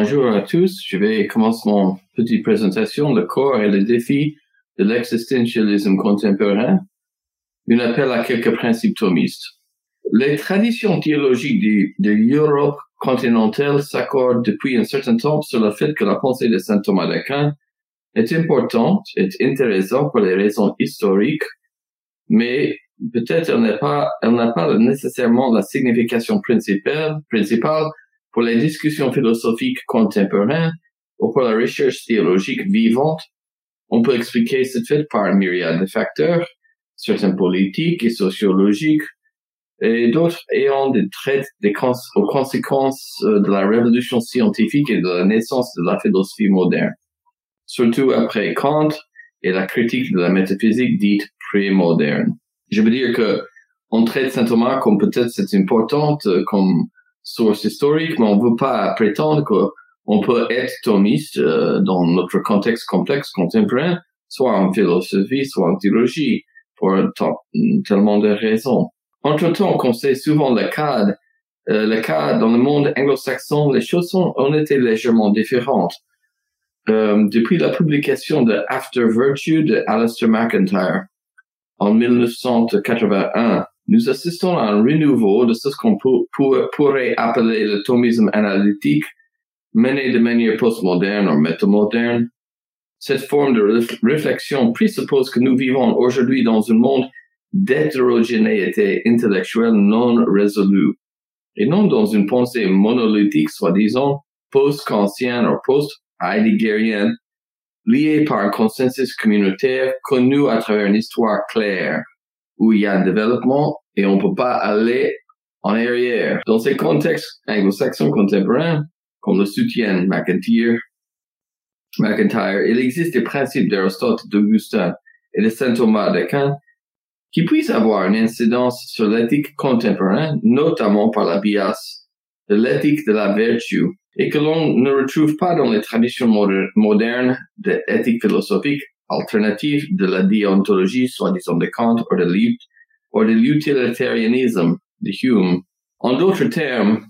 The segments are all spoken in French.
bonjour à tous. Je vais commencer mon petite présentation, le corps et les défis de l'existentialisme contemporain. Un appel à quelques principes thomistes. Les traditions théologiques de, l'Europe continentale s'accordent depuis un certain temps sur le fait que la pensée de saint Thomas d'Aquin est importante, est intéressante pour les raisons historiques, mais peut-être elle n'a pas, n'a pas nécessairement la signification principale, principale pour les discussions philosophiques contemporaines ou pour la recherche théologique vivante. On peut expliquer cette fait par une myriade de facteurs, certains politiques et sociologiques, et d'autres ayant des traits des aux conséquences euh, de la révolution scientifique et de la naissance de la philosophie moderne, surtout après Kant et la critique de la métaphysique dite pré-moderne. Je veux dire que on traite Saint Thomas comme peut-être c'est importante euh, comme source historique, mais on ne veut pas prétendre qu'on peut être thomiste euh, dans notre contexte complexe contemporain, soit en philosophie, soit en théologie, pour tellement de raisons. Entre-temps, qu'on sait souvent le cas, euh, le cas dans le monde anglo-saxon, les choses ont, ont été légèrement différentes. Euh, depuis la publication de After Virtue de Alistair McIntyre en 1981, nous assistons à un renouveau de ce qu'on pourrait appeler le thomisme analytique mené de manière postmoderne ou métamoderne. Cette forme de réflexion présuppose que nous vivons aujourd'hui dans un monde d'hétérogénéité intellectuelle non résolue, et non dans une pensée monolithique, soi-disant, post-kantienne ou post-heideggerienne, liée par un consensus communautaire connu à travers une histoire claire, où il y a un développement et on peut pas aller en arrière. Dans ces contextes anglo-saxons contemporains, comme le soutien McIntyre, McIntyre, il existe des principes d'Aristote, d'Augustin et de Saint Thomas d'Aquin qui puissent avoir une incidence sur l'éthique contemporaine, notamment par la bias de l'éthique de la vertu, et que l'on ne retrouve pas dans les traditions modernes de l'éthique philosophique alternative de la déontologie, soi-disant de Kant, ou de, ou de l'utilitarianisme de Hume. En d'autres termes,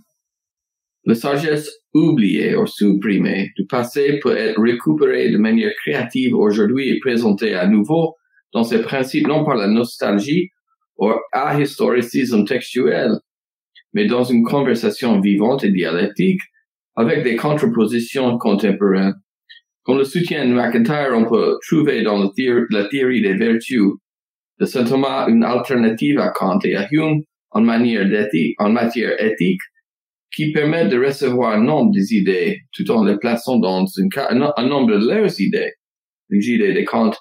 la sagesse oubliée ou supprimée du passé peut être récupérée de manière créative aujourd'hui et présentée à nouveau dans ses principes non par la nostalgie ou ahistoricisme textuel, mais dans une conversation vivante et dialectique avec des contrapositions contemporaines. Comme le soutien de McIntyre, on peut trouver dans la théorie des vertus de Saint Thomas une alternative à Kant et à Hume en matière éthique, qui permet de recevoir un nombre des idées tout en les plaçant dans un nombre de leurs idées, les idées de Kant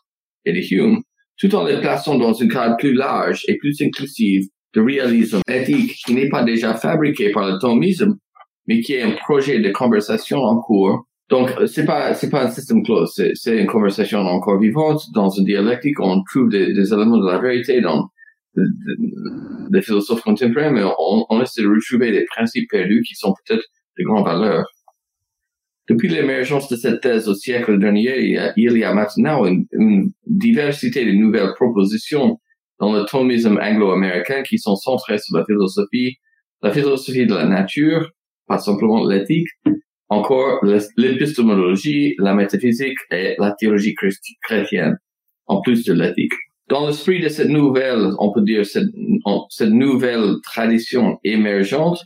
et de Hume, tout en les plaçant dans un cadre plus large et plus inclusif de réalisme éthique qui n'est pas déjà fabriqué par le thomisme, mais qui est un projet de conversation en cours. Donc, c'est pas, c'est pas un système clos, c'est, une conversation encore vivante. Dans une dialectique, on trouve des, éléments de la vérité dans des philosophes contemporains, mais on, on essaie de retrouver des principes perdus qui sont peut-être de grandes valeurs. Depuis l'émergence de cette thèse au siècle dernier, il y a, maintenant une, diversité de nouvelles propositions dans le thomisme anglo-américain qui sont centrées sur la philosophie, la philosophie de la nature, pas simplement l'éthique, encore l'épistémologie, la métaphysique et la théologie chrétienne, en plus de l'éthique. Dans l'esprit de cette nouvelle, on peut dire cette, nouvelle tradition émergente,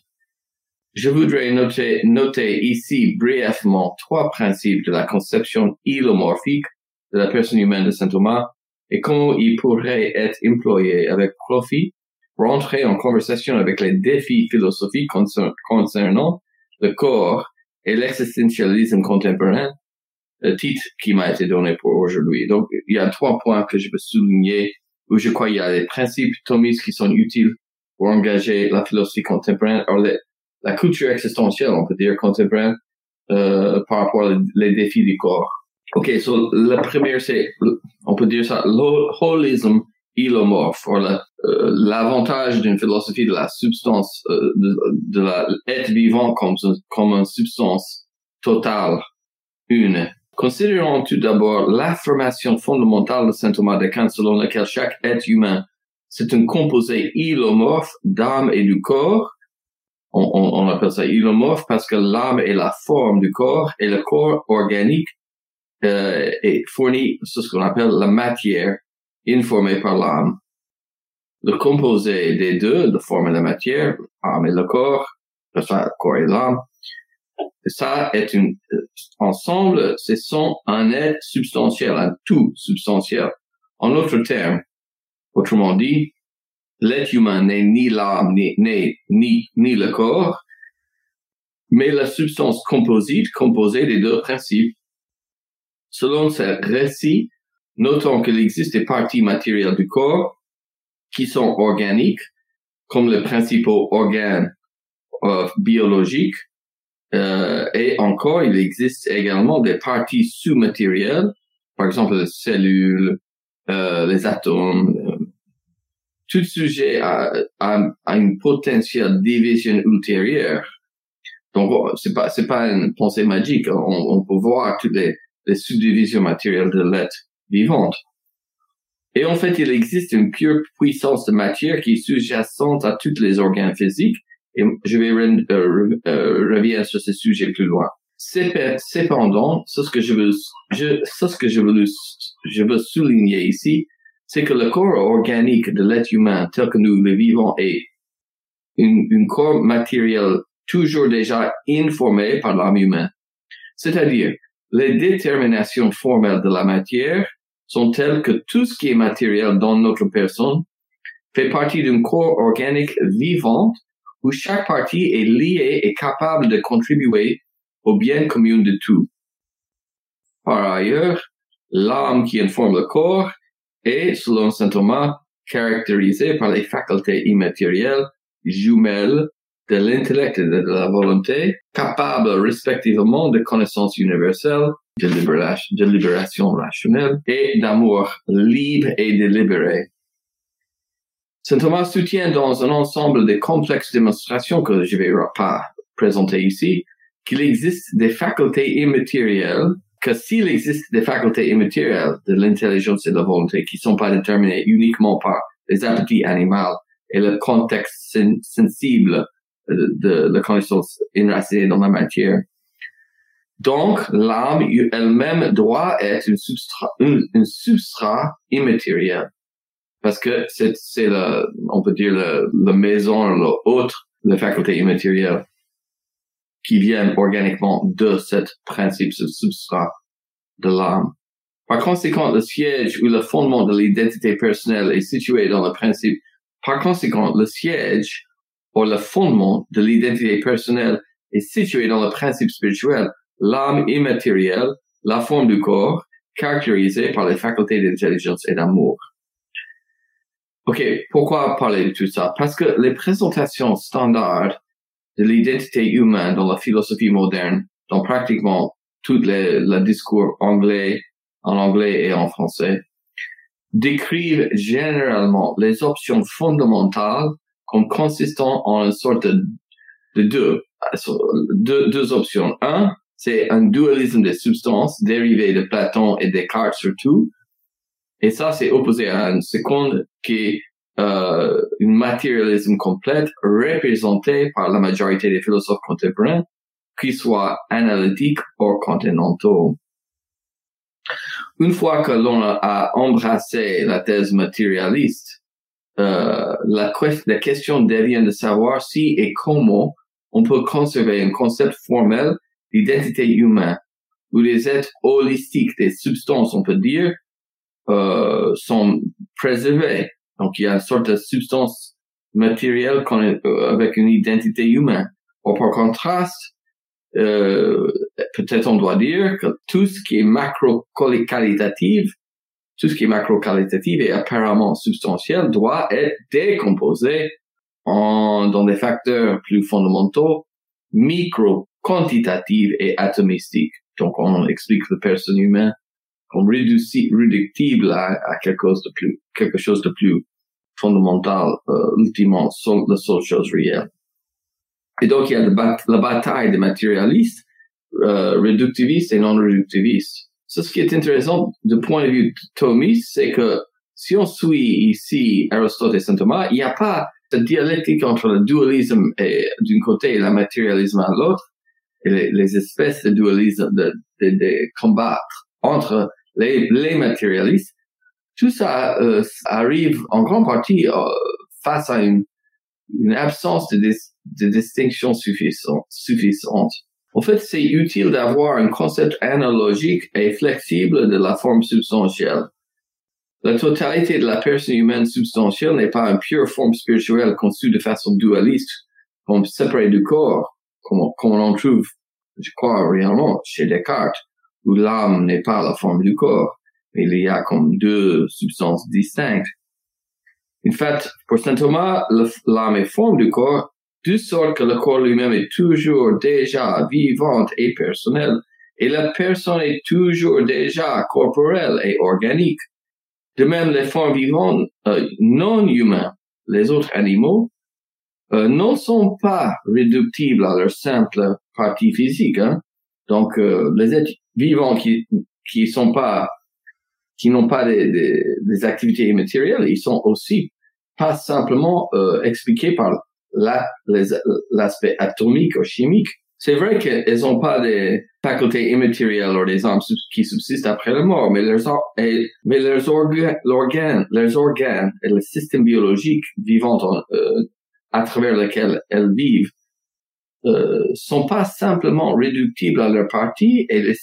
je voudrais noter, ici brièvement trois principes de la conception ilomorphique de la personne humaine de saint Thomas et comment ils pourraient être employés avec profit pour entrer en conversation avec les défis philosophiques concernant le corps et l'existentialisme contemporain, le titre qui m'a été donné pour aujourd'hui. Donc, il y a trois points que je veux souligner où je crois qu'il y a des principes thomistes qui sont utiles pour engager la philosophie contemporaine. Alors, la culture existentielle, on peut dire, contemporaine, euh, par rapport aux défis du corps. Ok, so la première, c'est, on peut dire ça, l'holisme ilomorphe, ou euh, l'avantage d'une philosophie de la substance, euh, de, de la être vivant comme, comme une substance totale, une. Considérons tout d'abord l'affirmation fondamentale de saint Thomas d'Aquin selon laquelle chaque être humain, c'est un composé ilomorphe d'âme et du corps, on, on, appelle ça ilomorphe parce que l'âme est la forme du corps et le corps organique euh, est fourni ce qu'on appelle la matière informée par l'âme. Le composé des deux, de forme et la matière, l'âme et le corps, le corps et l'âme, ça est une euh, ensemble, ce sont un être substantiel, un tout substantiel. En d'autres termes, autrement dit, l'être humain n'est ni l'âme, ni, ni, ni, ni le corps, mais la substance composite composée des deux principes. Selon ce récit, notons qu'il existe des parties matérielles du corps qui sont organiques, comme les principaux organes euh, biologiques, euh, et encore, il existe également des parties sous-matérielles, par exemple les cellules, euh, les atomes. Euh, tout sujet a, a, a, une potentielle division ultérieure. Donc, c'est pas, c'est pas une pensée magique. On, on peut voir toutes les, les subdivisions matérielles de l'être Et en fait, il existe une pure puissance de matière qui est sous-jacente à tous les organes physiques et je vais euh, euh, revenir sur ce sujet plus loin. Cependant, ce que je veux, ce que je veux, souligner ici, c'est que le corps organique de l'être humain tel que nous le vivons est un corps matériel toujours déjà informé par l'âme humaine. C'est-à-dire, les déterminations formelles de la matière sont telles que tout ce qui est matériel dans notre personne fait partie d'un corps organique vivant où chaque partie est liée et capable de contribuer au bien commun de tout. Par ailleurs, l'âme qui informe le corps est, selon saint Thomas, caractérisée par les facultés immatérielles jumelles de l'intellect et de la volonté, capables respectivement de connaissance universelle, de libération, de rationnelle et d'amour libre et délibéré. Saint Thomas soutient dans un ensemble de complexes démonstrations que je ne vais pas présenter ici, qu'il existe des facultés immatérielles, que s'il existe des facultés immatérielles de l'intelligence et de la volonté qui ne sont pas déterminées uniquement par les appétits animaux et le contexte sensible de, la connaissance enracinée dans la matière. Donc, l'âme elle-même doit être un substrat, un substrat immatériel parce que c'est, c'est le, on peut dire le, la maison, l'autre, les facultés immatérielles qui viennent organiquement de ce principe, ce substrat de l'âme. Par conséquent, le siège ou le fondement de l'identité personnelle est situé dans le principe. Par conséquent, le siège ou le fondement de l'identité personnelle est situé dans le principe spirituel, l'âme immatérielle, la forme du corps, caractérisée par les facultés d'intelligence et d'amour. OK, pourquoi parler de tout ça? Parce que les présentations standards de l'identité humaine dans la philosophie moderne, dans pratiquement tous les, discours anglais, en anglais et en français, décrivent généralement les options fondamentales comme consistant en une sorte de deux, deux, deux options. Un, c'est un dualisme des substances dérivé de Platon et Descartes surtout, et ça, c'est opposé à une seconde qui est euh, un matérialisme complet représenté par la majorité des philosophes contemporains, qu'ils soient analytiques ou continentaux. Une fois que l'on a embrassé la thèse matérialiste, euh, la, la question devient de savoir si et comment on peut conserver un concept formel d'identité humaine, ou des êtres holistiques, des substances, on peut dire, euh, sont préservés. Donc, il y a une sorte de substance matérielle euh, avec une identité humaine. Ou par contraste, euh, peut-être on doit dire que tout ce qui est macro-qualitatif, tout ce qui est macro-qualitatif et apparemment substantiel doit être décomposé en, dans des facteurs plus fondamentaux, micro-quantitatifs et atomistiques. Donc, on explique le personne humain comme réductible à, à, quelque chose de plus, quelque chose de plus fondamental, euh, ultimement, la seule chose réelle. Et donc, il y a la, bataille des matérialistes, euh, réductivistes et non réductivistes. Ce qui est intéressant du point de vue thomiste, c'est que si on suit ici Aristote et Saint Thomas, il n'y a pas cette dialectique entre le dualisme d'un côté et le matérialisme à l'autre, et les, espèces de dualisme de, de, de combattre entre les, les matérialistes, tout ça euh, arrive en grande partie euh, face à une, une absence de, de distinction suffisante. suffisante. En fait, c'est utile d'avoir un concept analogique et flexible de la forme substantielle. La totalité de la personne humaine substantielle n'est pas une pure forme spirituelle conçue de façon dualiste, comme séparée du corps, comme, comme on en trouve, je crois, réellement chez Descartes, où l'âme n'est pas la forme du corps, mais il y a comme deux substances distinctes. En fait, pour saint Thomas, l'âme est forme du corps, de sorte que le corps lui-même est toujours déjà vivant et personnel, et la personne est toujours déjà corporelle et organique. De même, les formes vivantes euh, non humains, les autres animaux, euh, ne sont pas réductibles à leur simple partie physique. Hein. Donc, euh, les êtres vivants qui qui sont pas qui n'ont pas des, des, des, activités immatérielles, ils sont aussi pas simplement euh, expliqués par l'aspect atomique ou chimique c'est vrai qu'elles n'ont pas des facultés immatérielles ou des âmes qui subsistent après la mort, mais leurs, mais leurs organes, leurs organes et le système biologique vivant euh, à travers lequel elles vivent euh, sont pas simplement réductibles à leur partie et les,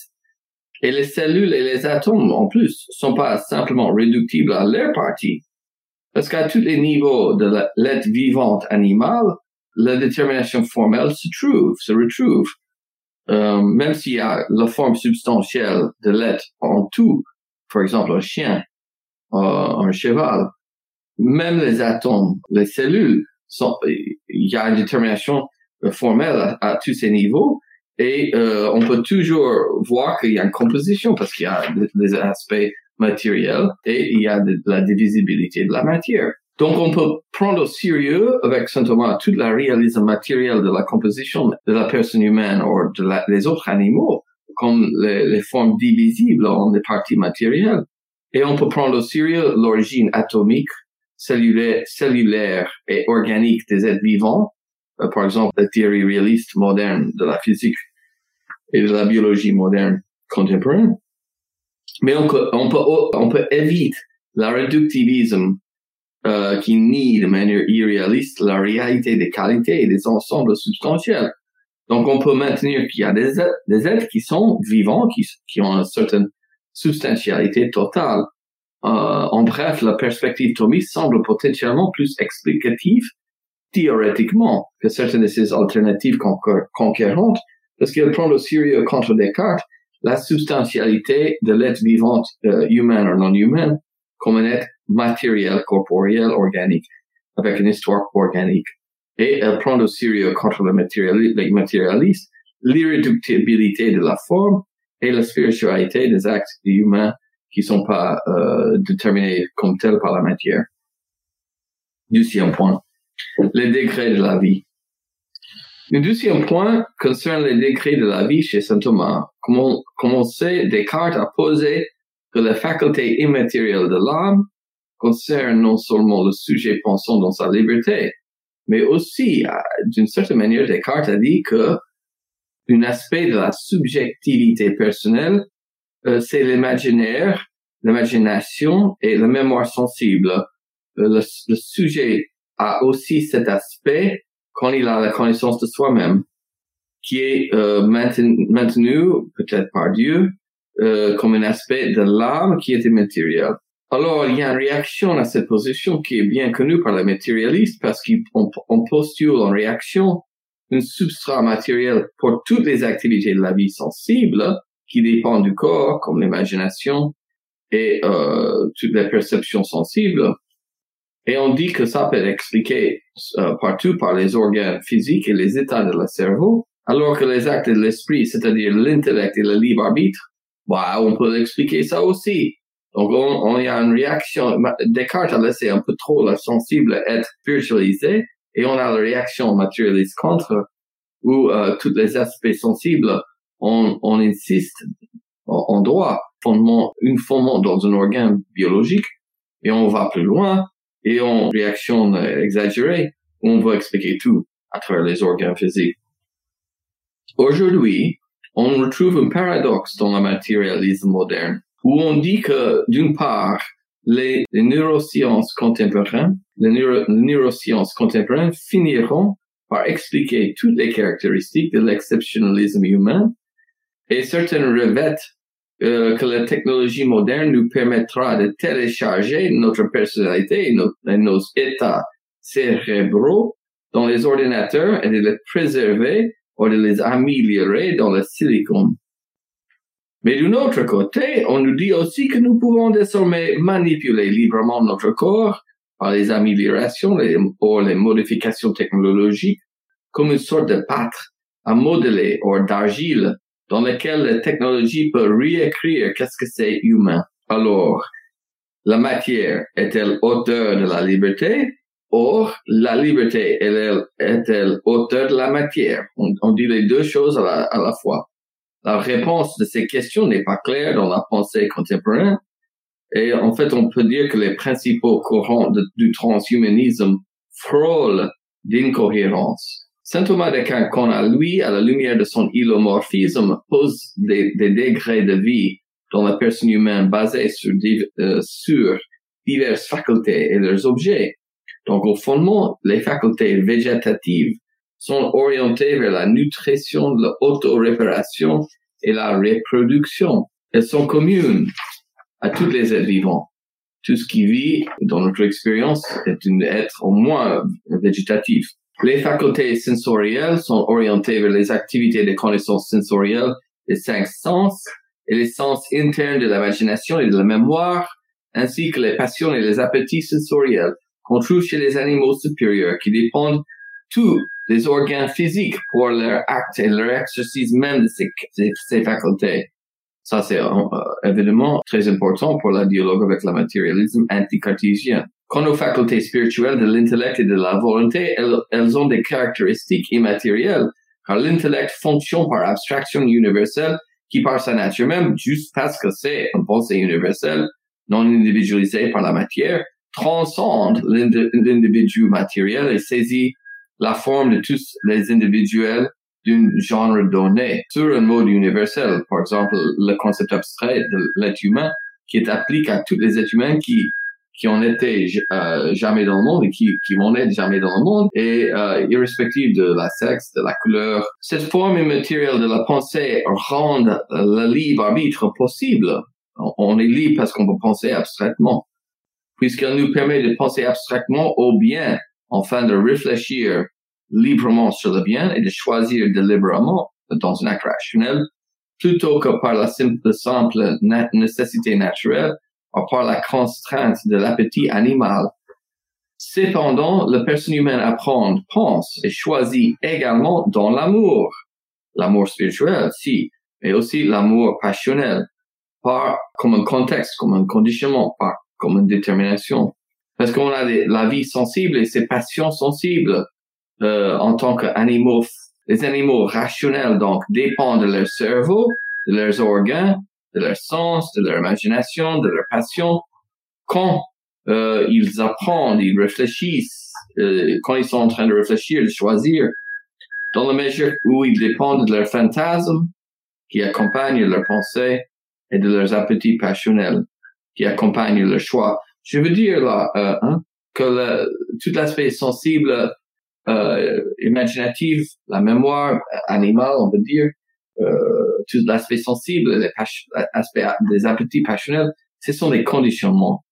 et les cellules et les atomes en plus sont pas simplement réductibles à leur partie. Parce qu'à tous les niveaux de l'être vivante animal, la détermination formelle se trouve, se retrouve. Euh, même s'il y a la forme substantielle de l'être en tout, par exemple un chien, euh, un cheval, même les atomes, les cellules, il y a une détermination formelle à, tous ces niveaux et euh, on peut toujours voir qu'il y a une composition parce qu'il y a des, aspects matériels et il y a de la divisibilité de la matière. Donc, on peut prendre au sérieux avec Saint Thomas toute la réalisation matérielle de la composition de la personne humaine ou de les autres animaux, comme les, formes divisibles en des parties matérielles. Et on peut prendre au sérieux l'origine atomique, cellulaire, et organique des êtres vivants, euh, par exemple la théorie réaliste moderne de la physique et de la biologie moderne contemporaine. Mais on peut, on peut, on peut éviter la réductivisme euh, qui nie de manière irréaliste la réalité des qualités et des ensembles substantiels. Donc, on peut maintenir qu'il y a des êtres, qui sont vivants, qui ont une certaine substantialité totale. Euh, en bref, la perspective thomiste semble potentiellement plus explicative théoriquement que certaines de ces alternatives conquérantes, parce qu'elle prend au sérieux contre Descartes la substantialité de l'être vivant euh, humain ou non humain comme un être matériel, corporel, organique, avec une histoire organique. Et elle prend au sérieux contre le matérialiste l'irréductibilité de la forme et la spiritualité des actes humains qui sont pas euh, déterminés comme tels par la matière. Deuxième point, les degrés de la vie. Un deuxième point concerne les degrés de la vie chez saint Thomas. Comme on, comme on sait, Descartes a posé que la faculté immatérielle de l'âme concerne non seulement le sujet pensant dans sa liberté, mais aussi, euh, d'une certaine manière, Descartes a dit que un aspect de la subjectivité personnelle, euh, c'est l'imaginaire, l'imagination et la mémoire sensible. Euh, le, sujet a aussi cet aspect quand il a la connaissance de soi-même, qui est maintenu peut-être par Dieu, euh, comme un aspect de l'âme qui est immatériel. Alors, il y a une réaction à cette position qui est bien connue par les matérialistes parce qu'on postule en réaction un substrat matériel pour toutes les activités de la vie sensible qui dépendent du corps, comme l'imagination et euh, toutes les perceptions sensibles. Et on dit que ça peut être expliqué euh, partout par les organes physiques et les états de la cerveau, alors que les actes de l'esprit, c'est-à-dire l'intellect et le libre arbitre, bah, on peut expliquer ça aussi. Donc, on, on y a une réaction. Descartes a laissé un peu trop la sensible être spiritualisée et on a la réaction matérialiste contre où euh, tous les aspects sensibles, on, on insiste, on, doit fondement, une fondement dans un organe biologique et on va plus loin et on réaction exagérée. on va expliquer tout à travers les organes physiques. Aujourd'hui, on retrouve un paradoxe dans le matérialisme moderne, où on dit que, d'une part, les, neurosciences contemporaines, les, neurosciences contemporaines finiront par expliquer toutes les caractéristiques de l'exceptionnalisme humain et certaines revêtent euh, que la technologie moderne nous permettra de télécharger notre personnalité et nos, états cérébraux dans les ordinateurs et de les préserver ou de les améliorer dans le silicone. Mais d'un autre côté, on nous dit aussi que nous pouvons désormais manipuler librement notre corps par les améliorations ou les modifications technologiques comme une sorte de pâte à modeler ou d'argile dans lequel la technologie peut réécrire qu'est-ce que c'est humain. Alors, la matière est-elle auteur de la liberté? Or, la liberté est-elle auteur de la matière? On, dit les deux choses à la, à la fois. La réponse de ces questions n'est pas claire dans la pensée contemporaine. Et en fait, on peut dire que les principaux courants du transhumanisme frôlent d'incohérence. Saint Thomas d'Aquin, à lui, à la lumière de son ilomorphisme, pose des, degrés de vie dans la personne humaine basés sur, euh, sur diverses facultés et leurs objets. Donc, au fondement, les facultés végétatives sont orientées vers la nutrition, l'auto-réparation et la reproduction. Elles sont communes à tous les êtres vivants. Tout ce qui vit, dans notre expérience, est un être au moins végétatif. Les facultés sensorielles sont orientées vers les activités de connaissance sensorielle des cinq sens et les sens internes de l'imagination et de la mémoire, ainsi que les passions et les appétits sensoriels qu'on trouve chez les animaux supérieurs qui dépendent tous des organes physiques pour leur acte et leur exercice même de ces, facultés. Ça, c'est euh, évidemment très important pour la dialogue avec le matérialisme anti-cartésien. Quant aux facultés spirituelles de l'intellect et de la volonté, elles, ont des caractéristiques immatérielles, car l'intellect fonctionne par abstraction universelle qui par sa nature même, juste parce que c'est une pensée universelle, non individualisée par la matière, transcende l'individu matériel et saisit la forme de tous les individuels d'un genre donné sur un mode universel. Par exemple, le concept abstrait de l'être humain qui est appliqué à tous les êtres humains qui qui ont été euh, jamais dans le monde et qui, qui vont être jamais dans le monde, et euh, irrespective de la sexe, de la couleur. Cette forme immatérielle de la pensée rend le libre arbitre possible. On est libre parce qu'on peut penser abstraitement, puisqu'elle nous permet de penser abstraitement au bien, afin de réfléchir librement sur le bien et de choisir délibérément dans un acte rationnel, plutôt que par la simple, simple nécessité naturelle par la contrainte de l'appétit animal. Cependant, la personne humaine apprend, pense et choisit également dans l'amour. L'amour spirituel, si, mais aussi l'amour passionnel, par comme un contexte, comme un conditionnement, pas comme une détermination. Parce qu'on a la vie sensible et ses passions sensibles euh, en tant qu'animaux. Les animaux rationnels, donc, dépendent de leur cerveau, de leurs organes, de leur sens, de leur imagination, de leur passion. Quand euh, ils apprennent, ils réfléchissent, euh, quand ils sont en train de réfléchir, de choisir, dans la mesure où ils dépendent de leurs fantasmes qui accompagnent leurs pensées et de leurs appétits passionnels qui accompagnent leur choix. Je veux dire là euh, hein, que le, tout l'aspect sensible, euh, imaginatif, la mémoire animale, on peut dire, euh, tout l'aspect sensible, les aspects des appétits passionnels, ce sont des conditionnements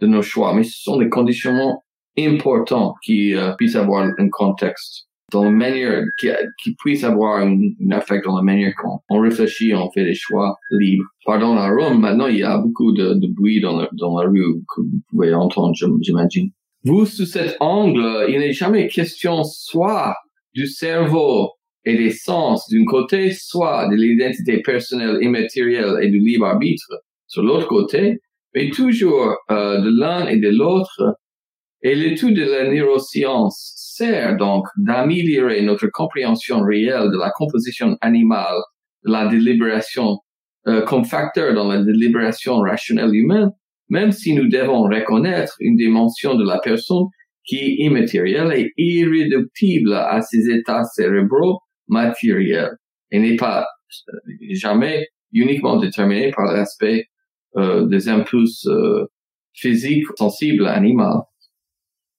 de nos choix, mais ce sont des conditionnements importants qui euh, puissent avoir un contexte dans la manière qui, qui puisse avoir un, effet dans la manière qu'on on réfléchit, on fait des choix libres. Pardon, à Rome, maintenant, il y a beaucoup de, de bruit dans la, dans la rue que vous pouvez entendre, j'imagine. Vous, sous cet angle, il n'est jamais question soit du cerveau et des sens d'un côté, soit de l'identité personnelle immatérielle et du libre arbitre sur l'autre côté, mais toujours euh, de l'un et de l'autre. Et l'étude de la neuroscience sert donc d'améliorer notre compréhension réelle de la composition animale de la délibération euh, comme facteur dans la délibération rationnelle humaine, même si nous devons reconnaître une dimension de la personne qui est immatériel et irréductible à ses états cérébraux matériels et n'est pas euh, jamais uniquement déterminé par l'aspect euh, des impulses euh, physiques sensibles animaux.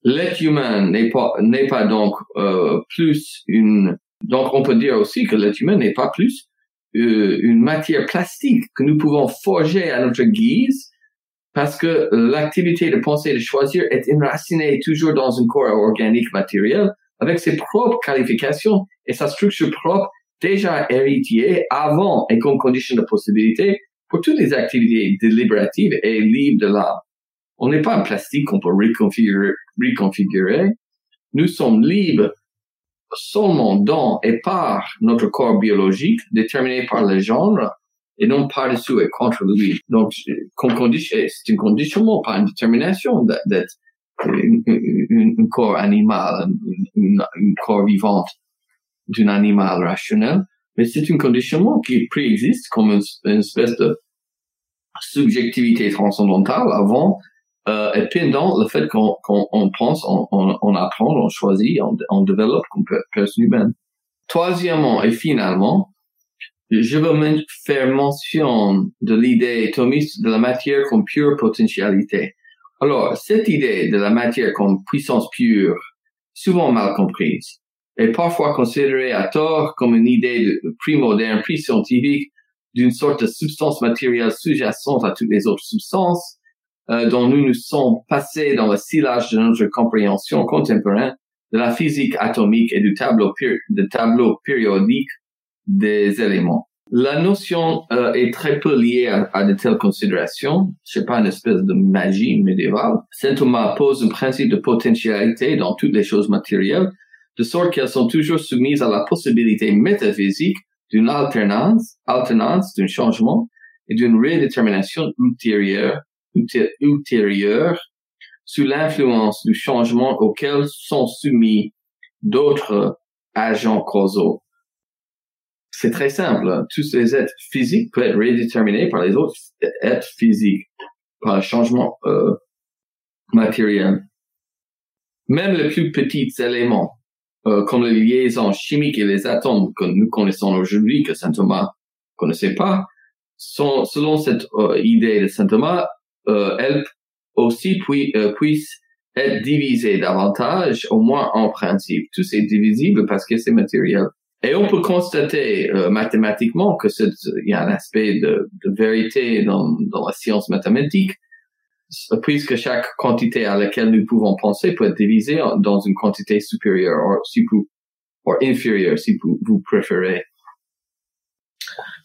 L'être humain n'est pas n'est pas donc euh, plus une donc on peut dire aussi que l'être humain n'est pas plus euh, une matière plastique que nous pouvons forger à notre guise parce que l'activité de penser et de choisir est enracinée toujours dans un corps organique matériel avec ses propres qualifications et sa structure propre déjà héritier avant et comme condition de possibilité pour toutes les activités délibératives et libres de l'âme. On n'est pas un plastique qu'on peut reconfigurer, reconfigurer. Nous sommes libres seulement dans et par notre corps biologique déterminé par le genre et non par-dessus et contre lui. Donc, c'est une condition, pas une détermination d'être un corps animal, un corps vivant d'un animal rationnel, mais c'est un conditionnement qui préexiste comme une, espèce de subjectivité transcendantale avant euh, et pendant le fait qu'on on, pense, on, on, apprend, on choisit, on, on développe comme personne humaine. Troisièmement et finalement, je veux faire mention de l'idée thomiste de la matière comme pure potentialité. Alors, cette idée de la matière comme puissance pure, souvent mal comprise, est parfois considérée à tort comme une idée de prix-moderne, prix-scientifique d'une sorte de substance matérielle sous-jacente à toutes les autres substances, euh, dont nous nous sommes passés dans le silage de notre compréhension contemporaine de la physique atomique et du tableau périodique des éléments. La notion euh, est très peu liée à, de telles considérations. C'est pas une espèce de magie médiévale. Saint Thomas pose un principe de potentialité dans toutes les choses matérielles, de sorte qu'elles sont toujours soumises à la possibilité métaphysique d'une alternance, alternance d'un changement et d'une redétermination ultérieure, ultérieure sous l'influence du changement auquel sont soumis d'autres agents causaux. C'est très simple. Tous les êtres physiques peuvent être redéterminés par les autres êtres physiques, par un changement euh, matériel. Même les plus petits éléments, euh, comme les liaisons chimiques et les atomes que nous connaissons aujourd'hui, que Saint Thomas connaissait pas, sont, selon cette euh, idée de Saint Thomas, euh, elles aussi euh, puissent être divisées davantage, au moins en principe. Tout est divisible parce que c'est matériel. Et on peut constater euh, mathématiquement que il y a un aspect de, de vérité dans, dans, la science mathématique, puisque chaque quantité à laquelle nous pouvons penser peut être divisée dans une quantité supérieure ou, ou inférieure, si vous, vous préférez.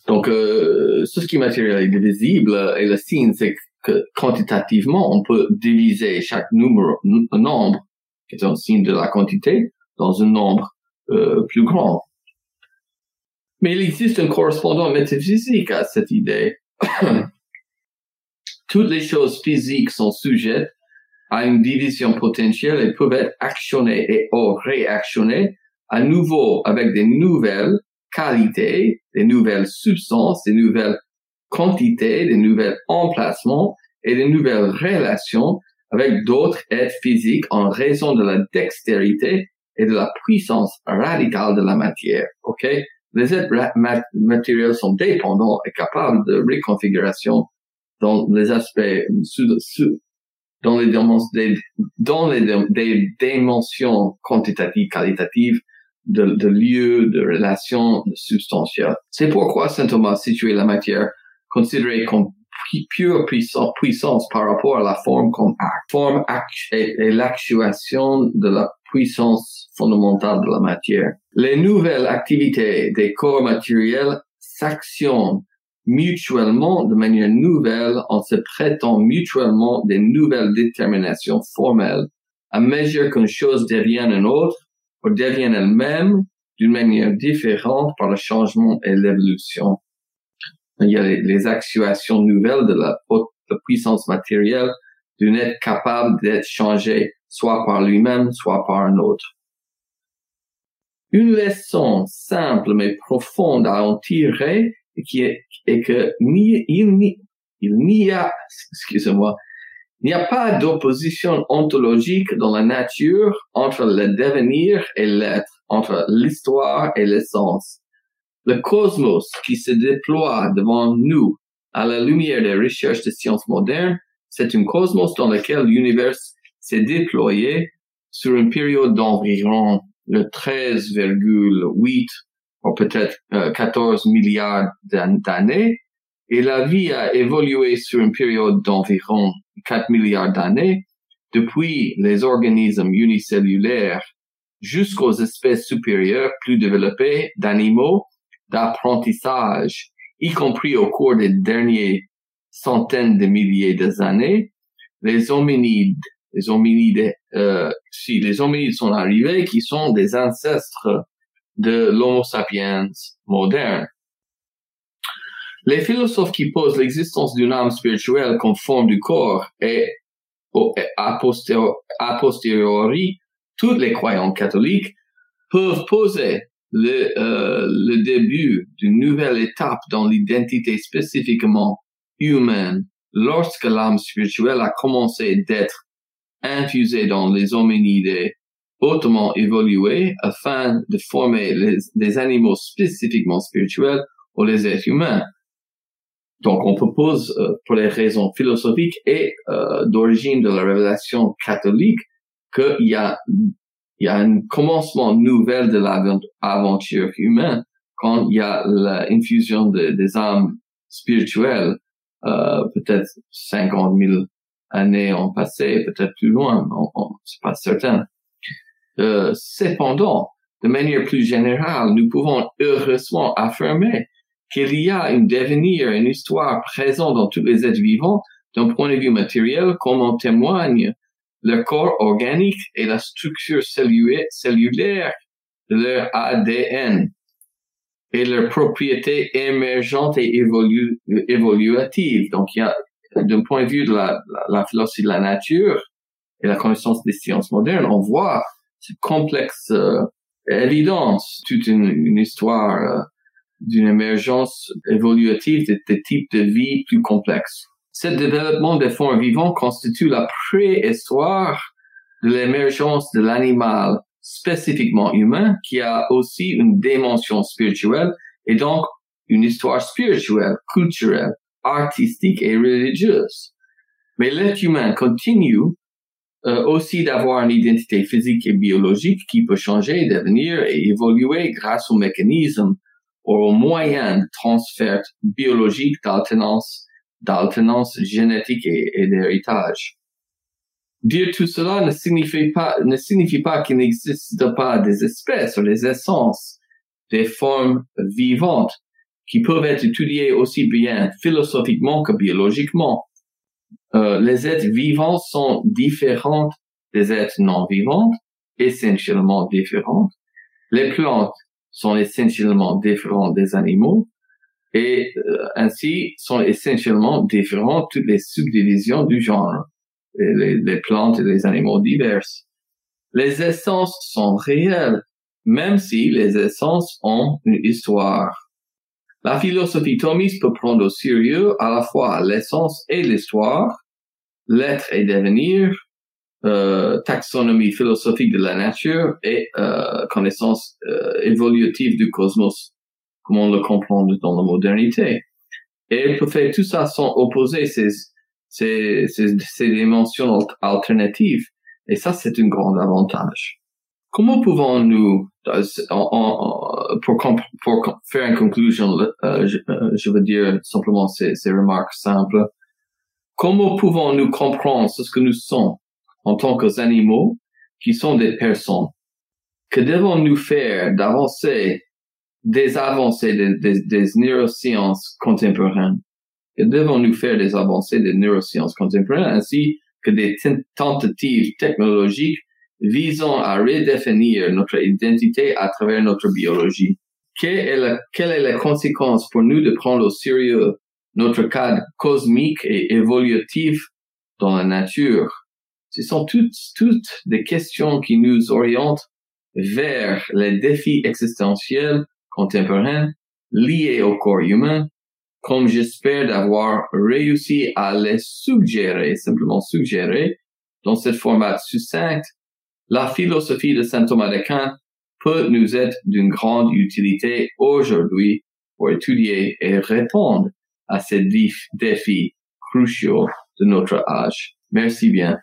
Donc, euh, ce qui est matériel est divisible et le signe, c'est que quantitativement, on peut diviser chaque numéro, nombre, qui est un signe de la quantité, dans un nombre euh, plus grand. Mais il existe un correspondant métaphysique à cette idée. Toutes les choses physiques sont sujettes à une division potentielle et peuvent être actionnées et ou réactionnées à nouveau avec des nouvelles qualités, des nouvelles substances, des nouvelles quantités, des nouvelles emplacements et des nouvelles relations avec d'autres êtres physiques en raison de la dextérité et de la puissance radicale de la matière. OK? Les êtres matériels sont dépendants et capables de reconfiguration dans les aspects dans les, dans les dimensions quantitatives, qualitatives de, de lieux, de relations substantielles. C'est pourquoi saint Thomas situait la matière considérée comme pure puissance, par rapport à la forme comme et l'actuation de la puissance fondamentale de la matière. Les nouvelles activités des corps matériels s'actionnent mutuellement de manière nouvelle en se prêtant mutuellement des nouvelles déterminations formelles à mesure qu'une chose devient une autre ou devient elle-même d'une manière différente par le changement et l'évolution. Il y a les, actuations nouvelles de la, puissance matérielle d'une être capable d'être changé soit par lui-même, soit par un autre. Une leçon simple mais profonde à en tirer qui est, est que ni, il n'y a, excusez-moi, Il n'y a pas d'opposition ontologique dans la nature entre le devenir et l'être, entre l'histoire et l'essence. Le cosmos qui se déploie devant nous à la lumière des recherches de sciences modernes, c'est un cosmos dans lequel l'univers s'est déployé sur une période d'environ le 13,8 ou peut-être 14 euh, milliards d'années. Et la vie a évolué sur une période d'environ 4 milliards d'années depuis les organismes unicellulaires jusqu'aux espèces supérieures plus développées d'animaux d'apprentissage, y compris au cours des derniers centaines de milliers d'années, les hominides, les hominides, euh, si les hominides sont arrivés, qui sont des ancêtres de l'Homo sapiens moderne. Les philosophes qui posent l'existence d'une âme spirituelle comme forme du corps et a posteriori, tous les croyants catholiques peuvent poser le, euh, le début d'une nouvelle étape dans l'identité spécifiquement humaine lorsque l'âme spirituelle a commencé d'être infusée dans les hominides hautement évolués afin de former les, les animaux spécifiquement spirituels ou les êtres humains. Donc, on propose, euh, pour les raisons philosophiques et euh, d'origine de la révélation catholique, qu'il y a, y a un commencement nouvel de l'aventure humaine quand il y a l'infusion de, des âmes spirituelles, euh, peut-être 50 000 années ont passé, peut-être plus loin, on, on c'est pas certain. Euh, cependant, de manière plus générale, nous pouvons heureusement affirmer qu'il y a un devenir, une histoire présente dans tous les êtres vivants d'un point de vue matériel, comme en témoigne le corps organique et la structure cellulaire de leur ADN et leurs propriétés émergentes et évolu évoluatives. Donc, il y a, d'un point de vue de la, la, philosophie de la nature et la connaissance des sciences modernes, on voit cette complexe euh, évidence, toute une, une histoire euh, d'une émergence évolutive de, de types de vie plus complexes. Ce développement des formes vivantes constitue la préhistoire de l'émergence de l'animal spécifiquement humain qui a aussi une dimension spirituelle et donc une histoire spirituelle, culturelle, artistique et religieuse. Mais l'être humain continue euh, aussi d'avoir une identité physique et biologique qui peut changer, devenir et évoluer grâce aux mécanismes aux moyens de transfert biologique d'alternance, d'alternance génétique et, d'héritage. Dire tout cela ne signifie pas, ne signifie pas qu'il n'existe pas des espèces ou des essences, des formes vivantes qui peuvent être étudiées aussi bien philosophiquement que biologiquement. Euh, les êtres vivants sont différents des êtres non vivants, essentiellement différents. Les plantes sont essentiellement différents des animaux et euh, ainsi sont essentiellement différents toutes les subdivisions du genre, les, les, plantes et les animaux divers. Les essences sont réelles, même si les essences ont une histoire. La philosophie thomiste peut prendre au sérieux à la fois l'essence et l'histoire, l'être et devenir, euh, taxonomie philosophique de la nature et euh, connaissance euh, évolutive du cosmos, comme on le comprend dans la modernité. Et elle peut faire tout ça sans opposer ces, ces, ces, ces dimensions alternatives. Et ça, c'est un grand avantage. Comment pouvons-nous, euh, pour, faire une conclusion, euh, je, euh, je, veux dire simplement ces, ces remarques simples, comment pouvons-nous comprendre ce que nous sommes en tant qu'animaux qui sont des personnes? Que devons-nous faire d'avancer des avancées des, neurosciences contemporaines? Que devons-nous faire des avancées des neurosciences contemporaines ainsi que des tentatives technologiques visant à redéfinir notre identité à travers notre biologie? Quelle est, la, quelle est la conséquence pour nous de prendre au sérieux notre cadre cosmique et évolutif dans la nature? Ce sont toutes, toutes des questions qui nous orientent vers les défis existentiels contemporains liés au corps humain comme j'espère d'avoir réussi à les suggérer, simplement suggérer, dans ce format succinct, la philosophie de saint Thomas d'Aquin peut nous être d'une grande utilité aujourd'hui pour étudier et répondre à ces défis cruciaux de notre âge. Merci bien.